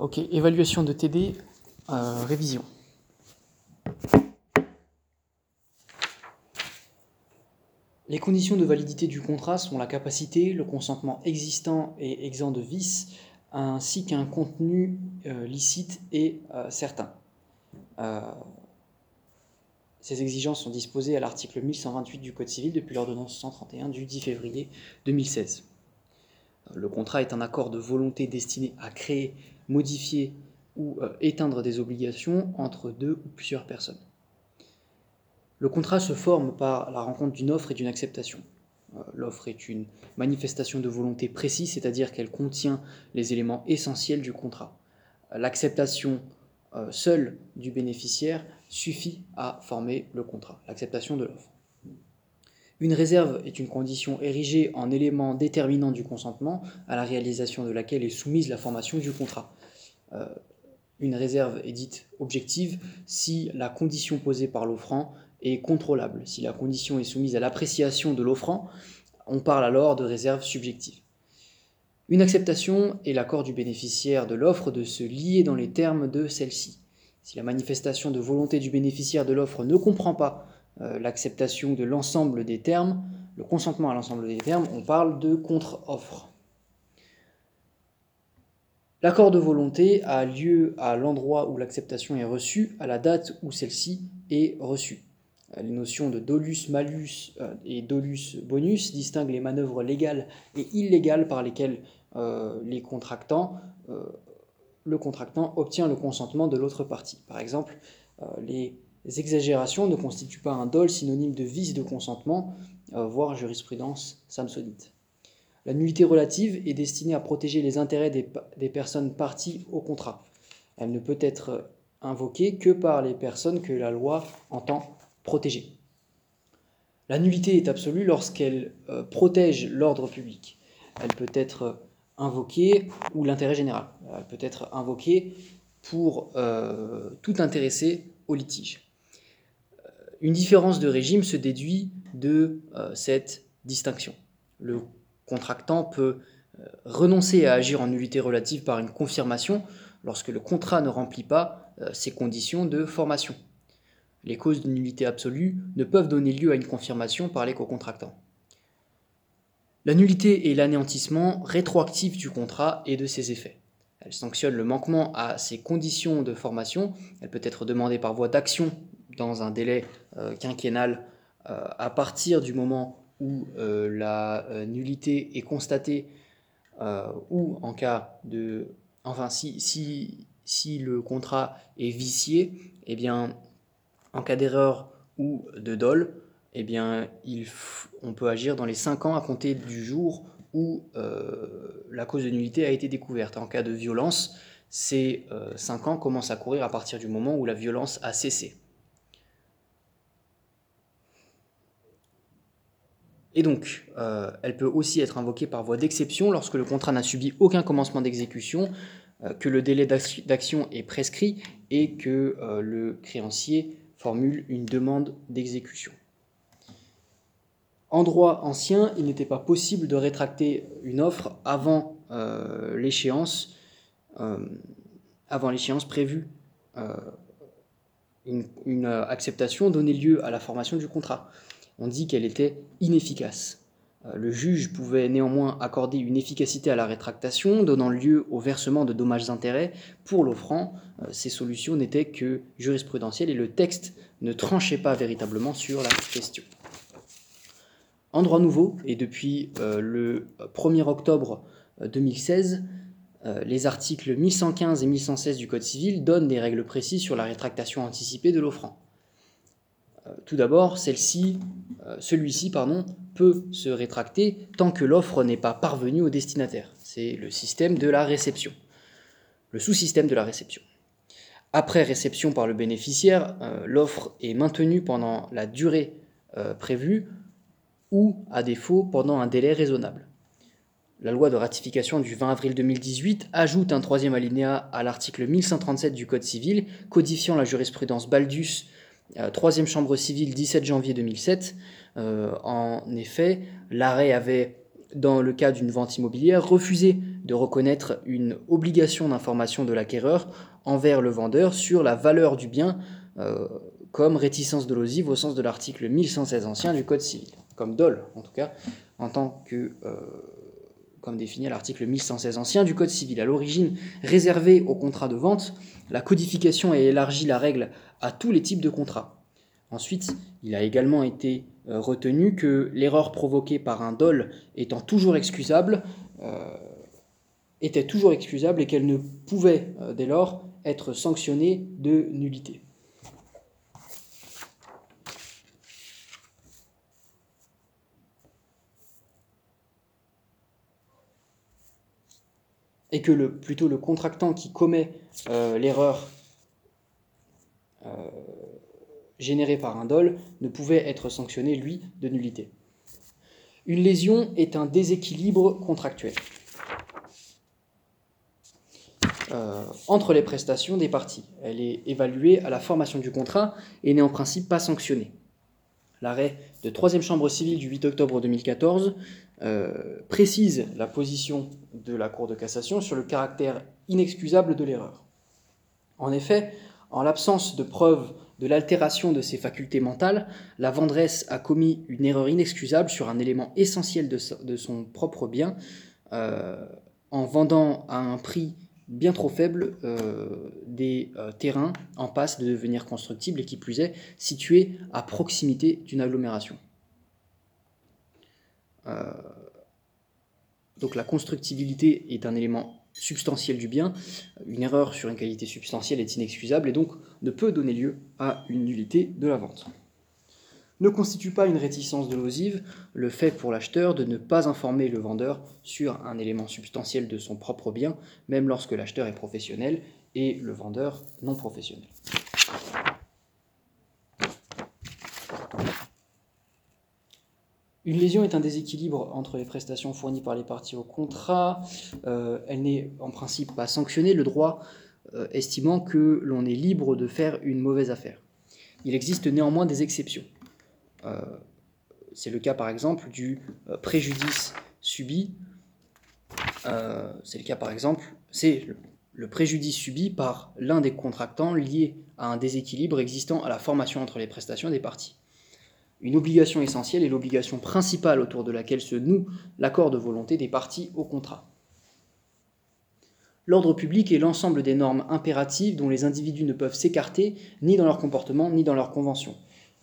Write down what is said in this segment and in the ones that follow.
Ok, évaluation de TD, euh, révision. Les conditions de validité du contrat sont la capacité, le consentement existant et exempt de vices, ainsi qu'un contenu euh, licite et euh, certain. ces exigences sont disposées à l'article 1128 du Code civil depuis l'ordonnance 131 du 10 février 2016. Le contrat est un accord de volonté destiné à créer, modifier ou euh, éteindre des obligations entre deux ou plusieurs personnes. Le contrat se forme par la rencontre d'une offre et d'une acceptation. Euh, l'offre est une manifestation de volonté précise, c'est-à-dire qu'elle contient les éléments essentiels du contrat. L'acceptation euh, seule du bénéficiaire suffit à former le contrat, l'acceptation de l'offre. Une réserve est une condition érigée en élément déterminant du consentement, à la réalisation de laquelle est soumise la formation du contrat. Euh, une réserve est dite objective si la condition posée par l'offrant est contrôlable. Si la condition est soumise à l'appréciation de l'offrant, on parle alors de réserve subjective. Une acceptation est l'accord du bénéficiaire de l'offre de se lier dans les termes de celle-ci. Si la manifestation de volonté du bénéficiaire de l'offre ne comprend pas l'acceptation de l'ensemble des termes, le consentement à l'ensemble des termes, on parle de contre-offre. L'accord de volonté a lieu à l'endroit où l'acceptation est reçue, à la date où celle-ci est reçue. Euh, les notions de dolus malus euh, et dolus bonus distinguent les manœuvres légales et illégales par lesquelles les contractants, le contractant obtient le consentement de l'autre partie. Par exemple, les les exagérations ne constituent pas un dol synonyme de vice de consentement, euh, voire jurisprudence samsonite. La nullité relative est destinée à protéger les intérêts des, personnes parties au contrat. Elle ne peut être invoquée que par les personnes que la loi entend protéger. La nullité est absolue lorsqu'elle euh, protège l'ordre public. Elle peut être invoquée ou l'intérêt général. Elle peut être invoquée pour euh, tout intéressé au litige. Une différence de régime se déduit de euh, cette distinction. Le contractant peut euh, renoncer à agir en nullité relative par une confirmation lorsque le contrat ne remplit pas euh, ses conditions de formation. Les causes de nullité absolue ne peuvent donner lieu à une confirmation par les co-contractants. La nullité est l'anéantissement rétroactif du contrat et de ses effets. Elle sanctionne le manquement à ses conditions de formation. Elle peut être demandée par voie d'action dans un délai euh, quinquennal euh, à partir du moment où euh, la nullité est constatée ou en cas de... Enfin, si, si, si le contrat est vicié, eh bien, en cas d'erreur ou de dol, eh bien, on peut agir dans les 5 ans à compter du jour où la cause de nullité a été découverte. En cas de violence, ces 5 ans commencent à courir à partir du moment où la violence a cessé. Et donc, euh, elle peut aussi être invoquée par voie d'exception lorsque le contrat n'a subi aucun commencement d'exécution, euh, que le délai d'action est prescrit et que euh, le créancier formule une demande d'exécution. En droit ancien, il n'était pas possible de rétracter une offre avant l'échéance, avant l'échéance prévue. une acceptation donnait lieu à la formation du contrat on dit qu'elle était inefficace. Euh, le juge pouvait néanmoins accorder une efficacité à la rétractation, donnant lieu au versement de dommages-intérêts pour l'offrant. Euh, ces solutions n'étaient que jurisprudentielles et le texte ne tranchait pas véritablement sur la question. En droit nouveau, et depuis euh, le 1er octobre 2016, les articles 1115 et 1116 du Code civil donnent des règles précises sur la rétractation anticipée de l'offrant. Tout d'abord, euh, celui-ci peut se rétracter tant que l'offre n'est pas parvenue au destinataire. C'est le système de la réception, le sous-système de la réception. Après réception par le bénéficiaire, euh, l'offre est maintenue pendant la durée euh, prévue ou, à défaut, pendant un délai raisonnable. La loi de ratification du 20 avril 2018 ajoute un troisième alinéa à l'article 1137 du Code civil, codifiant la jurisprudence Baldus euh, troisième chambre civile, 17 janvier 2007. Euh, en effet, l'arrêt avait dans le cas d'une vente immobilière, refuser de reconnaître une obligation d'information de l'acquéreur envers le vendeur sur la valeur du bien euh, comme réticence dolosive au sens de l'article 1116 ancien du Code civil, comme dol en tout cas, en tant que, euh, comme défini à l'article 1116 ancien du Code civil. À l'origine, réservé au contrat de vente, la codification a élargi la règle à tous les types de contrats. Ensuite, il a également été euh, retenu que l'erreur provoquée par un dol étant toujours excusable, était toujours excusable et qu'elle ne pouvait dès lors être sanctionnée de nullité. Et que plutôt le contractant qui commet euh, l'erreur euh, générée par un dol ne pouvait être sanctionné, lui, de nullité. Une lésion est un déséquilibre contractuel euh, entre les prestations des parties. Elle est évaluée à la formation du contrat et n'est en principe pas sanctionnée. L'arrêt de troisième chambre civile du 8 octobre 2014 euh, précise la position de la Cour de cassation sur le caractère inexcusable de l'erreur. En effet, en l'absence de preuve de l'altération de ses facultés mentales, la vendresse a commis une erreur inexcusable sur un élément essentiel de, son propre bien euh, en vendant à un prix bien trop faible euh, des terrains en passe de devenir constructibles et qui plus est situés à proximité d'une agglomération. Euh, donc la constructibilité est un élément substantiel du bien. Une erreur sur une qualité substantielle est inexcusable et donc ne peut donner lieu à une nullité de la vente. Ne constitue pas une réticence dolosive le fait pour l'acheteur de ne pas informer le vendeur sur un élément substantiel de son propre bien, même lorsque l'acheteur est professionnel et le vendeur non professionnel. Une lésion est un déséquilibre entre les prestations fournies par les parties au contrat. Euh, elle n'est en principe pas sanctionnée, le droit euh, estimant que l'on est libre de faire une mauvaise affaire. Il existe néanmoins des exceptions. Euh, c'est le cas par exemple du préjudice subi. c'est le cas par exemple, c'est le préjudice subi par l'un des contractants lié à un déséquilibre existant à la formation entre les prestations des parties. Une obligation essentielle est l'obligation principale autour de laquelle se noue l'accord de volonté des parties au contrat. L'ordre public est l'ensemble des normes impératives dont les individus ne peuvent s'écarter ni dans leur comportement ni dans leurs conventions.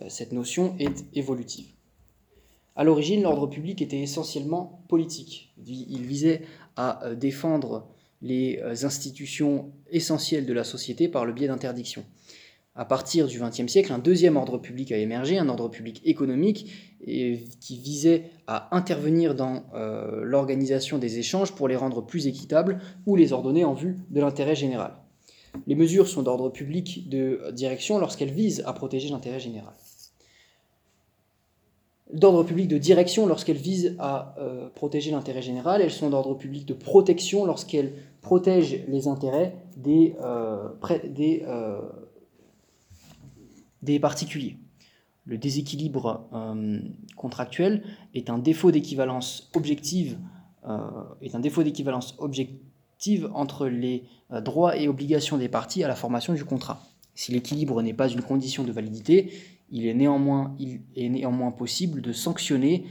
Euh, cette notion est évolutive. À l'origine, l'ordre public était essentiellement politique. Il visait à euh, défendre les euh, institutions essentielles de la société par le biais d'interdictions à partir du XXe siècle, un deuxième ordre public a émergé, un ordre public économique, qui visait à intervenir dans euh, l'organisation des échanges pour les rendre plus équitables ou les ordonner en vue de l'intérêt général. Les mesures sont d'ordre public de direction lorsqu'elles visent à protéger l'intérêt général. D'ordre public de direction lorsqu'elles visent à euh, protéger l'intérêt général, elles sont d'ordre public de protection lorsqu'elles protègent les intérêts des, euh, des des particuliers. Le déséquilibre euh, contractuel est un défaut d'équivalence objective, euh, est un défaut d'équivalence objective entre les euh, droits et obligations des parties à la formation du contrat. Si l'équilibre n'est pas une condition de validité, il est néanmoins, possible de sanctionner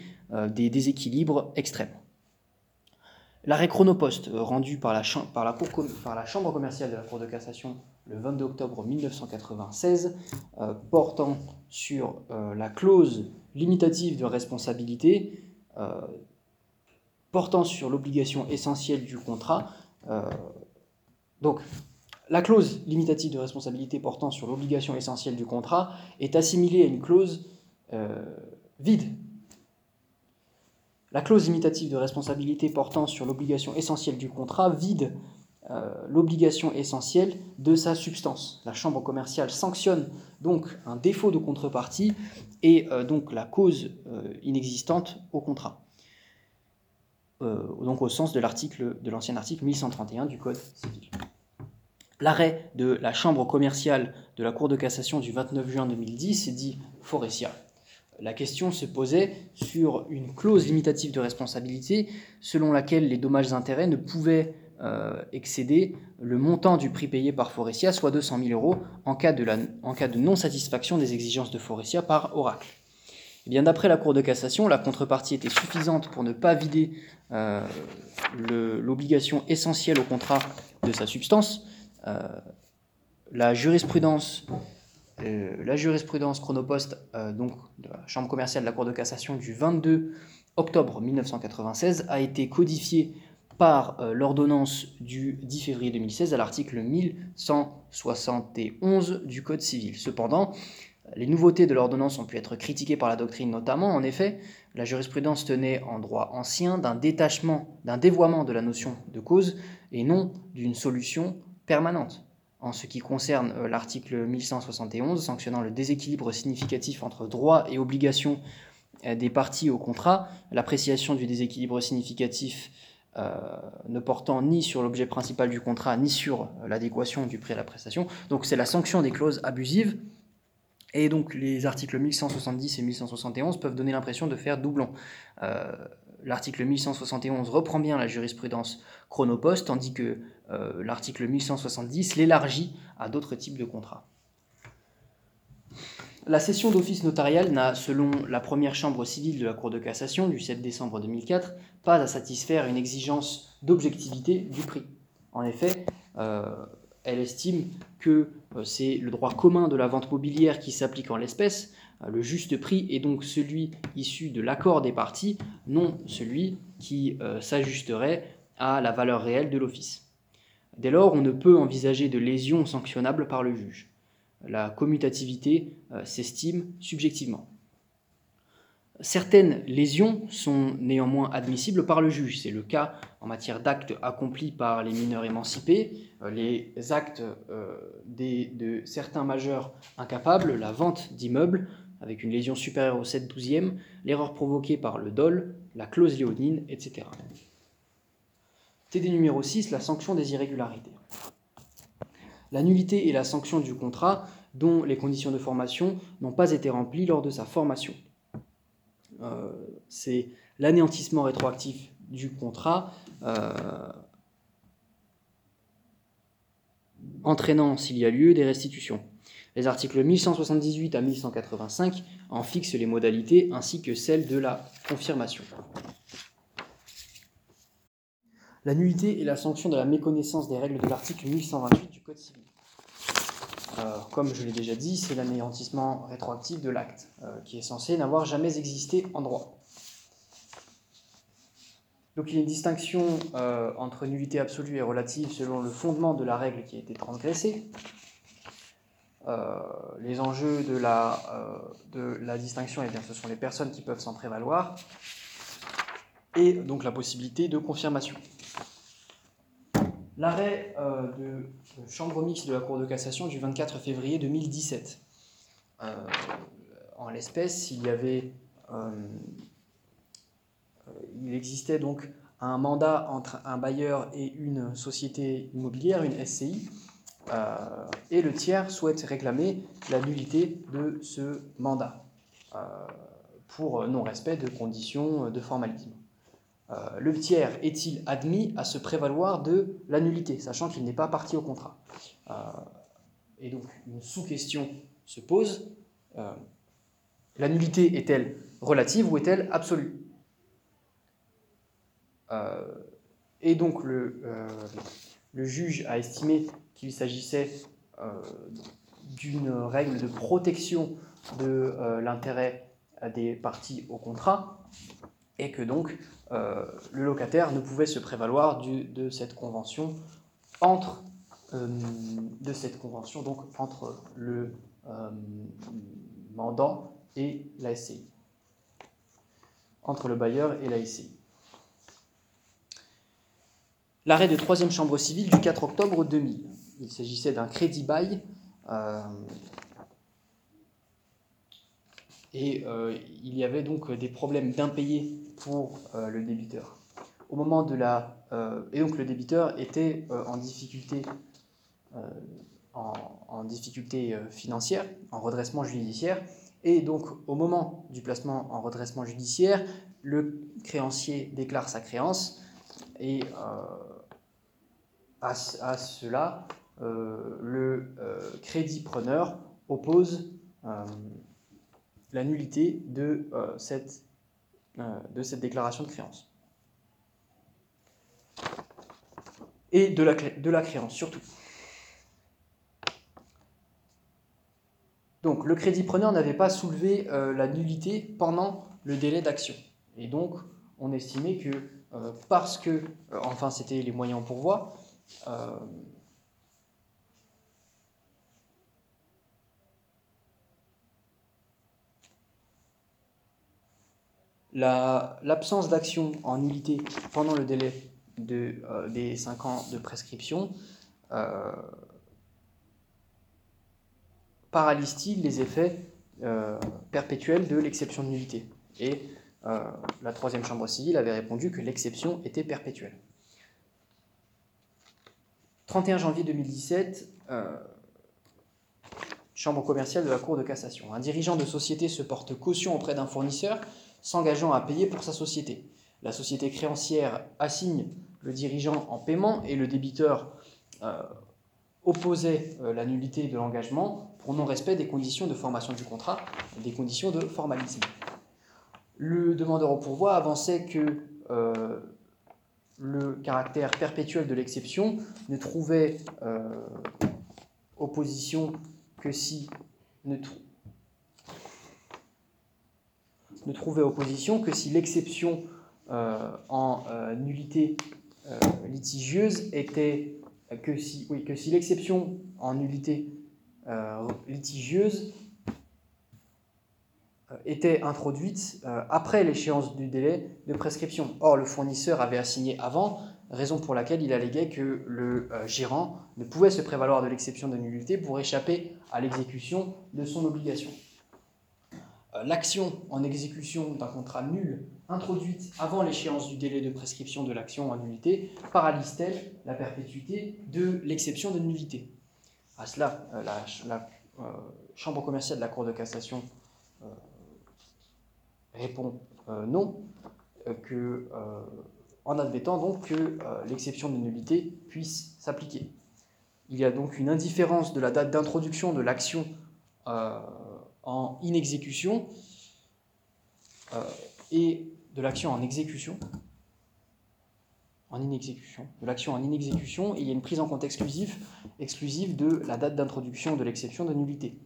des déséquilibres extrêmes. L'arrêt chronopost rendu par la Chambre commerciale de la Cour de cassation le 22 octobre 1996 euh, portant sur euh, la clause limitative de responsabilité, euh, portant sur l'obligation essentielle du contrat. donc, la clause limitative de responsabilité portant sur l'obligation essentielle du contrat est assimilée à une clause vide. La clause limitative de responsabilité portant sur l'obligation essentielle du contrat vide euh, l'obligation essentielle de sa substance. La chambre commerciale sanctionne donc un défaut de contrepartie et euh, donc la cause euh, inexistante au contrat. donc au sens de l'article de l'ancien article 1131 du Code civil. L'arrêt de la chambre commerciale de la Cour de cassation du 29 juin 2010 dit Forestia la question se posait sur une clause limitative de responsabilité selon laquelle les dommages-intérêts ne pouvaient euh, excéder le montant du prix payé par Forestia, soit 200 000 euros, en cas de, non-satisfaction des exigences de Forestia par Oracle. Eh bien, d'après la Cour de cassation, la contrepartie était suffisante pour ne pas vider euh, l'obligation essentielle au contrat de sa substance. Euh, la jurisprudence chronopost donc, de la Chambre commerciale de la Cour de cassation du 22 octobre 1996 a été codifiée par euh, l'ordonnance du 10 février 2016 à l'article 1171 du Code civil. Cependant, les nouveautés de l'ordonnance ont pu être critiquées par la doctrine notamment. En effet, la jurisprudence tenait en droit ancien d'un détachement, d'un dévoiement de la notion de cause et non d'une solution permanente en ce qui concerne euh, l'article 1171 sanctionnant le déséquilibre significatif entre droits et obligations euh, des parties au contrat, l'appréciation du déséquilibre significatif ne portant ni sur l'objet principal du contrat ni sur l'adéquation du prix à la prestation. Donc c'est la sanction des clauses abusives. Et donc les articles 1170 et 1171 peuvent donner l'impression de faire doublon l'article 1171 reprend bien la jurisprudence chronopost, tandis que euh, l'article 1170 l'élargit à d'autres types de contrats. La cession d'office notarial n'a, selon la première chambre civile de la Cour de cassation du 7 décembre 2004, pas à satisfaire une exigence d'objectivité du prix. En effet, euh, elle estime que euh, c'est le droit commun de la vente mobilière qui s'applique en l'espèce, le juste prix est donc celui issu de l'accord des parties, non celui qui euh, s'ajusterait à la valeur réelle de l'office. Dès lors, on ne peut envisager de lésion sanctionnable par le juge. La commutativité euh, s'estime subjectivement. Certaines lésions sont néanmoins admissibles par le juge. C'est le cas en matière d'actes accomplis par les mineurs émancipés, euh, les actes de certains majeurs incapables, la vente d'immeubles, avec une lésion supérieure au 7 douzième, l'erreur provoquée par le dol, la clause léonine, etc. TD numéro 6, la sanction des irrégularités. La nullité est la sanction du contrat dont les conditions de formation n'ont pas été remplies lors de sa formation. Euh, c'est l'anéantissement rétroactif du contrat euh, entraînant, s'il y a lieu, des restitutions. Les articles 1178 à 1185 en fixent les modalités ainsi que celles de la confirmation. La nullité est la sanction de la méconnaissance des règles de l'article 1128 du Code civil. Euh, comme je l'ai déjà dit, c'est l'anéantissement rétroactif de l'acte, euh, qui est censé n'avoir jamais existé en droit. Donc il y a une distinction euh, entre nullité absolue et relative selon le fondement de la règle qui a été transgressée. Les enjeux de la, de la distinction, eh bien, ce sont les personnes qui peuvent s'en prévaloir et donc la possibilité de confirmation. L'arrêt euh, de, chambre mixte de la Cour de cassation du 24 février 2017. en l'espèce, il y avait, il existait donc un mandat entre un bailleur et une société immobilière, une SCI, euh, et le tiers souhaite réclamer la nullité de ce mandat euh, pour non-respect de conditions de formalisme. Euh, le tiers est-il admis à se prévaloir de la sachant qu'il n'est pas parti au contrat? Et donc une sous-question se pose. la nullité est-elle relative ou est-elle absolue? Et donc le, le juge a estimé qu'il s'agissait euh, d'une règle de protection de euh, l'intérêt des parties au contrat et que donc euh, le locataire ne pouvait se prévaloir de cette convention entre de cette convention donc entre le mandant et la SCI entre le bailleur et la SCI l'arrêt de troisième chambre civile du 4 octobre 2000. Il s'agissait d'un crédit bail. Euh, et euh, il y avait donc des problèmes d'impayés pour euh, le débiteur. Au moment de la, et donc le débiteur était en difficulté, en, difficulté financière, en redressement judiciaire, Et donc, au moment du placement en redressement judiciaire, le créancier déclare sa créance et à, cela, le crédit preneur oppose la nullité de, cette, de cette déclaration de créance. et de la, créance surtout. Donc le crédit preneur n'avait pas soulevé euh, la nullité pendant le délai d'action. Et donc on estimait que euh, parce que, euh, enfin c'était les moyens pour voir, l'absence d'action en nullité pendant le délai euh, des 5 ans de prescription, euh, paralyse-t-il les effets euh, perpétuels de l'exception de nullité? Et la troisième chambre civile avait répondu que l'exception était perpétuelle. 31 janvier 2017, Chambre commerciale de la Cour de cassation. Un dirigeant de société se porte caution auprès d'un fournisseur s'engageant à payer pour sa société. La société créancière assigne le dirigeant en paiement et le débiteur euh, opposait euh, la nullité de l'engagement pour non-respect des conditions de formation du contrat des conditions de formalisme. Le demandeur au pourvoi avançait que euh, le caractère perpétuel de l'exception ne trouvait opposition que si ne, ne trouvait opposition que si l'exception en nullité euh, litigieuse était que si, l'exception en nullité euh, litigieuse euh, était introduite après l'échéance du délai de prescription. Or, le fournisseur avait assigné avant, raison pour laquelle il alléguait que le gérant ne pouvait se prévaloir de l'exception de nullité pour échapper à l'exécution de son obligation. L'action en exécution d'un contrat nul introduite avant l'échéance du délai de prescription de l'action en nullité paralyse-t-elle la perpétuité de l'exception de nullité À cela, euh, la, euh, Chambre commerciale de la Cour de cassation euh, répond non, que, en admettant donc que l'exception de nullité puisse s'appliquer. Il y a donc une indifférence de la date d'introduction de l'action en inexécution et de l'action en exécution, en inexécution, de l'action en inexécution, et il y a une prise en compte exclusive, exclusive de la date d'introduction de l'exception de nullité.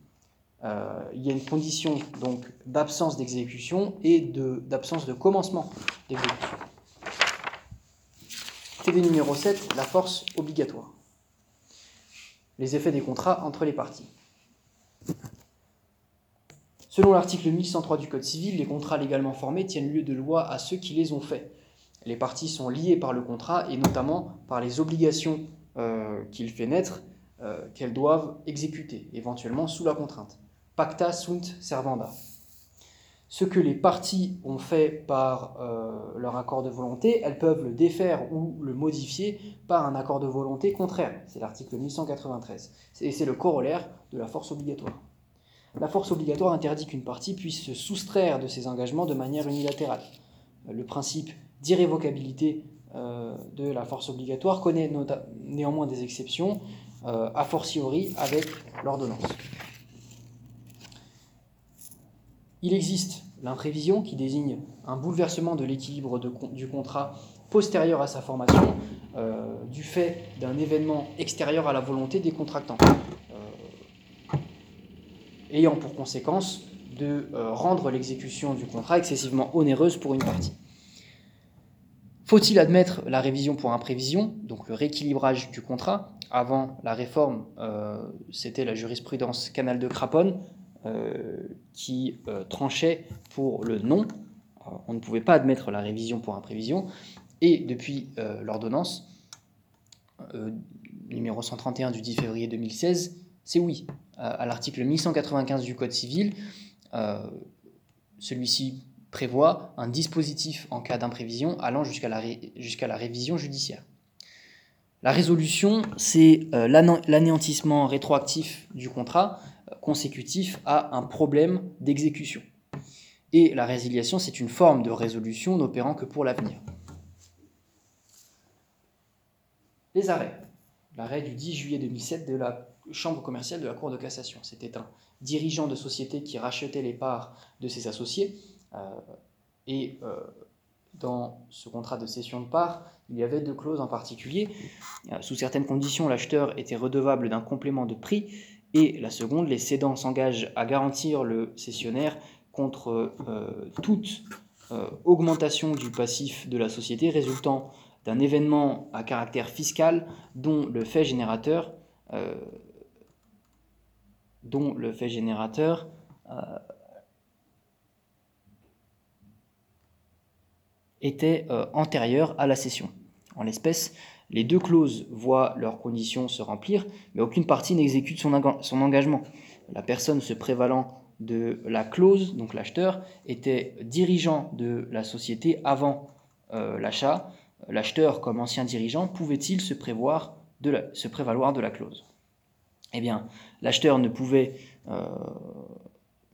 Euh, il y a une condition donc d'absence d'exécution et d'absence de, commencement d'exécution. TD numéro 7, la force obligatoire. Les effets des contrats entre les parties. Selon l'article 1103 du Code civil, les contrats légalement formés tiennent lieu de loi à ceux qui les ont faits. Les parties sont liées par le contrat et notamment par les obligations euh, qu'il fait naître euh, qu'elles doivent exécuter, éventuellement sous la contrainte. Pacta sunt servanda. Ce que les parties ont fait par euh, leur accord de volonté, elles peuvent le défaire ou le modifier par un accord de volonté contraire. C'est l'article 1193. Et c'est le corollaire de la force obligatoire la force obligatoire interdit qu'une partie puisse se soustraire de ses engagements de manière unilatérale. Le principe d'irrévocabilité euh, de la force obligatoire connaît néanmoins des exceptions, euh, a fortiori avec l'ordonnance. Il existe l'imprévision qui désigne un bouleversement de l'équilibre du contrat postérieur à sa formation euh, du fait d'un événement extérieur à la volonté des contractants ayant pour conséquence de euh, rendre l'exécution du contrat excessivement onéreuse pour une partie. Faut-il admettre la révision pour imprévision, donc le rééquilibrage du contrat Avant la réforme, euh, c'était la jurisprudence Canal de Craponne euh, qui tranchait pour le non. on ne pouvait pas admettre la révision pour imprévision. Et depuis l'ordonnance numéro 131 du 10 février 2016, c'est oui. À l'article 1195 du Code civil, euh, celui-ci prévoit un dispositif en cas d'imprévision allant jusqu'à la, la, révision judiciaire. La résolution, c'est euh, l'anéantissement rétroactif du contrat consécutif à un problème d'exécution. Et la résiliation, c'est une forme de résolution n'opérant que pour l'avenir. Les arrêts. L'arrêt du 10 juillet 2007 de la Chambre commerciale de la Cour de cassation. C'était un dirigeant de société qui rachetait les parts de ses associés. Euh, et euh, dans ce contrat de cession de parts, il y avait deux clauses en particulier. Euh, sous certaines conditions, l'acheteur était redevable d'un complément de prix. Et la seconde, les cédants s'engagent à garantir le cessionnaire contre toute augmentation du passif de la société résultant d'un événement à caractère fiscal dont le fait générateur dont le fait générateur euh, était euh, antérieur à la cession. En l'espèce, les deux clauses voient leurs conditions se remplir, mais aucune partie n'exécute son, engagement. La personne se prévalant de la clause, donc l'acheteur, était dirigeant de la société avant euh, l'achat. L'acheteur, comme ancien dirigeant, pouvait-il se, se prévaloir de la clause? Eh bien, l'acheteur ne pouvait, euh,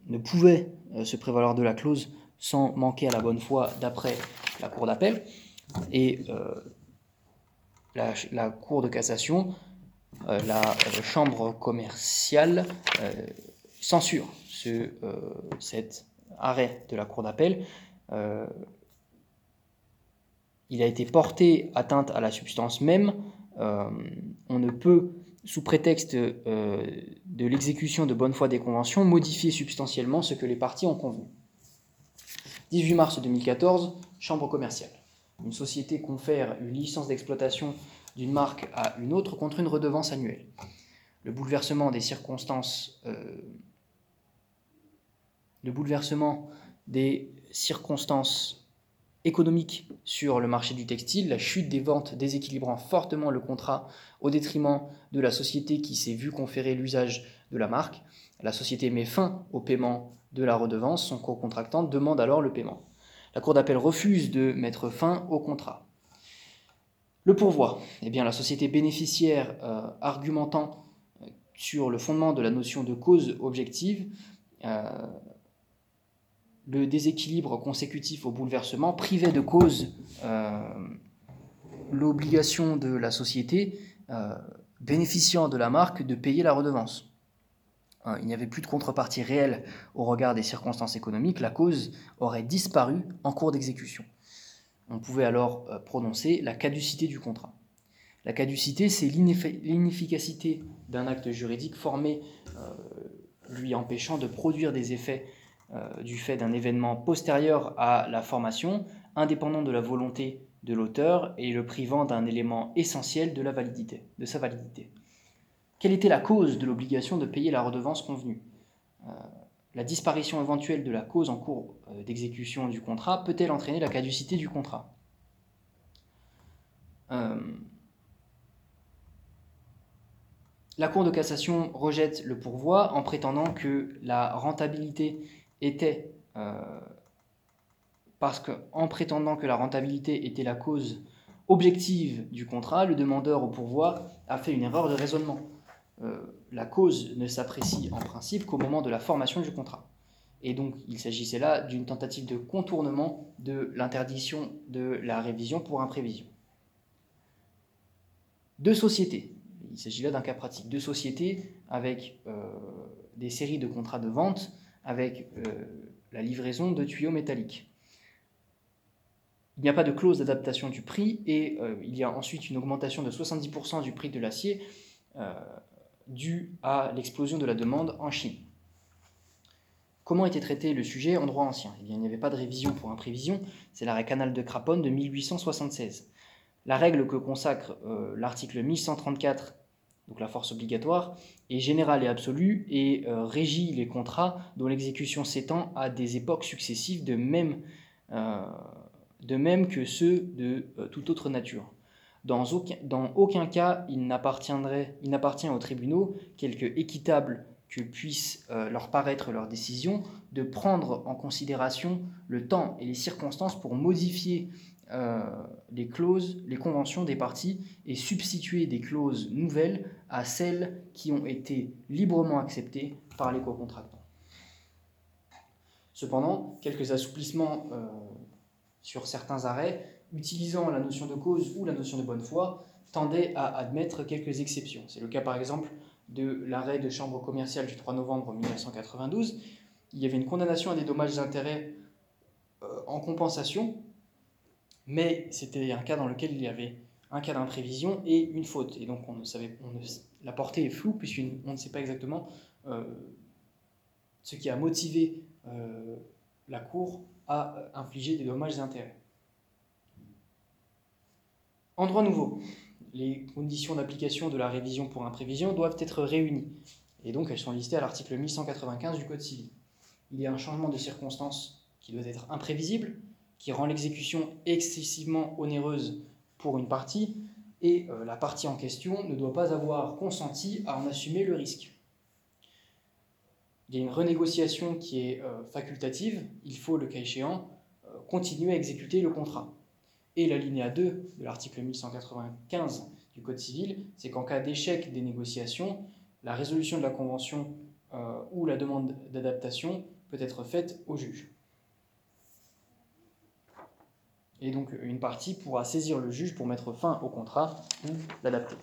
ne pouvait euh, se prévaloir de la clause sans manquer à la bonne foi d'après la Cour d'appel. Et euh, la, Cour de cassation, la Chambre commerciale, censure ce, cet arrêt de la Cour d'appel. il a été porté atteinte à la substance même. on ne peut sous prétexte euh, de l'exécution de bonne foi des conventions, modifier substantiellement ce que les parties ont convenu. 18 mars 2014, Chambre commerciale. Une société confère une licence d'exploitation d'une marque à une autre contre une redevance annuelle. Le bouleversement des circonstances, euh, le bouleversement des circonstances économique sur le marché du textile, la chute des ventes déséquilibrant fortement le contrat au détriment de la société qui s'est vue conférer l'usage de la marque. La société met fin au paiement de la redevance, son co-contractant demande alors le paiement. La Cour d'appel refuse de mettre fin au contrat. Le pourvoi, eh bien, la société bénéficiaire euh, argumentant euh, sur le fondement de la notion de cause objective, euh, le déséquilibre consécutif au bouleversement privait de cause euh, l'obligation de la société euh, bénéficiant de la marque de payer la redevance. Euh, il n'y avait plus de contrepartie réelle au regard des circonstances économiques, la cause aurait disparu en cours d'exécution. On pouvait alors prononcer la caducité du contrat. La caducité, c'est l'inefficacité d'un acte juridique formé lui empêchant de produire des effets euh, du fait d'un événement postérieur à la formation, indépendant de la volonté de l'auteur et le privant d'un élément essentiel de, la validité, de sa validité. Quelle était la cause de l'obligation de payer la redevance convenue? Euh, La disparition éventuelle de la cause en cours euh, d'exécution du contrat peut-elle entraîner la caducité du contrat? La Cour de cassation rejette le pourvoi en prétendant que la rentabilité était, euh, parce qu'en prétendant que la rentabilité était la cause objective du contrat, le demandeur au pourvoi a fait une erreur de raisonnement. Euh, la cause ne s'apprécie en principe qu'au moment de la formation du contrat. Et donc il s'agissait là d'une tentative de contournement de l'interdiction de la révision pour imprévision. Deux sociétés, il s'agit là d'un cas pratique, deux sociétés avec euh, des séries de contrats de vente avec euh, la livraison de tuyaux métalliques. Il n'y a pas de clause d'adaptation du prix et euh, il y a ensuite une augmentation de 70% du prix de l'acier euh, due à l'explosion de la demande en Chine. Comment était traité le sujet en droit ancien? Eh bien, Il n'y avait pas de révision pour imprévision, c'est l'arrêt Canal de Craponne de 1876. La règle que consacre l'article 1134 donc la force obligatoire, est générale et absolue et euh, régit les contrats dont l'exécution s'étend à des époques successives de même, euh, que ceux de euh, toute autre nature. Dans aucun cas, il n'appartient aux tribunaux, quelque équitable que puisse leur paraître leur décision, de prendre en considération le temps et les circonstances pour modifier euh, les clauses, les conventions des parties et substituer des clauses nouvelles à celles qui ont été librement acceptées par les co-contractants. Cependant, quelques assouplissements euh, sur certains arrêts, utilisant la notion de cause ou la notion de bonne foi, tendaient à admettre quelques exceptions. C'est le cas par exemple de l'arrêt de chambre commerciale du 3 novembre 1992. Il y avait une condamnation à des dommages d'intérêt euh, en compensation mais c'était un cas dans lequel il y avait un cas d'imprévision et une faute. Et donc on ne savait, on la portée est floue puisqu'on ne sait pas exactement euh, ce qui a motivé euh, la Cour à infliger des dommages et intérêts. En droit nouveau, les conditions d'application de la révision pour imprévision doivent être réunies. Et donc elles sont listées à l'article 1195 du Code civil. Il y a un changement de circonstance qui doit être imprévisible, qui rend l'exécution excessivement onéreuse pour une partie, et euh, la partie en question ne doit pas avoir consenti à en assumer le risque. Il y a une renégociation qui est euh, facultative, il faut, le cas échéant, euh, continuer à exécuter le contrat. Et la linéa 2 de l'article 1195 du Code civil, c'est qu'en cas d'échec des négociations, la résolution de la convention ou la demande d'adaptation peut être faite au juge. Et donc une partie pourra saisir le juge pour mettre fin au contrat ou l'adapter.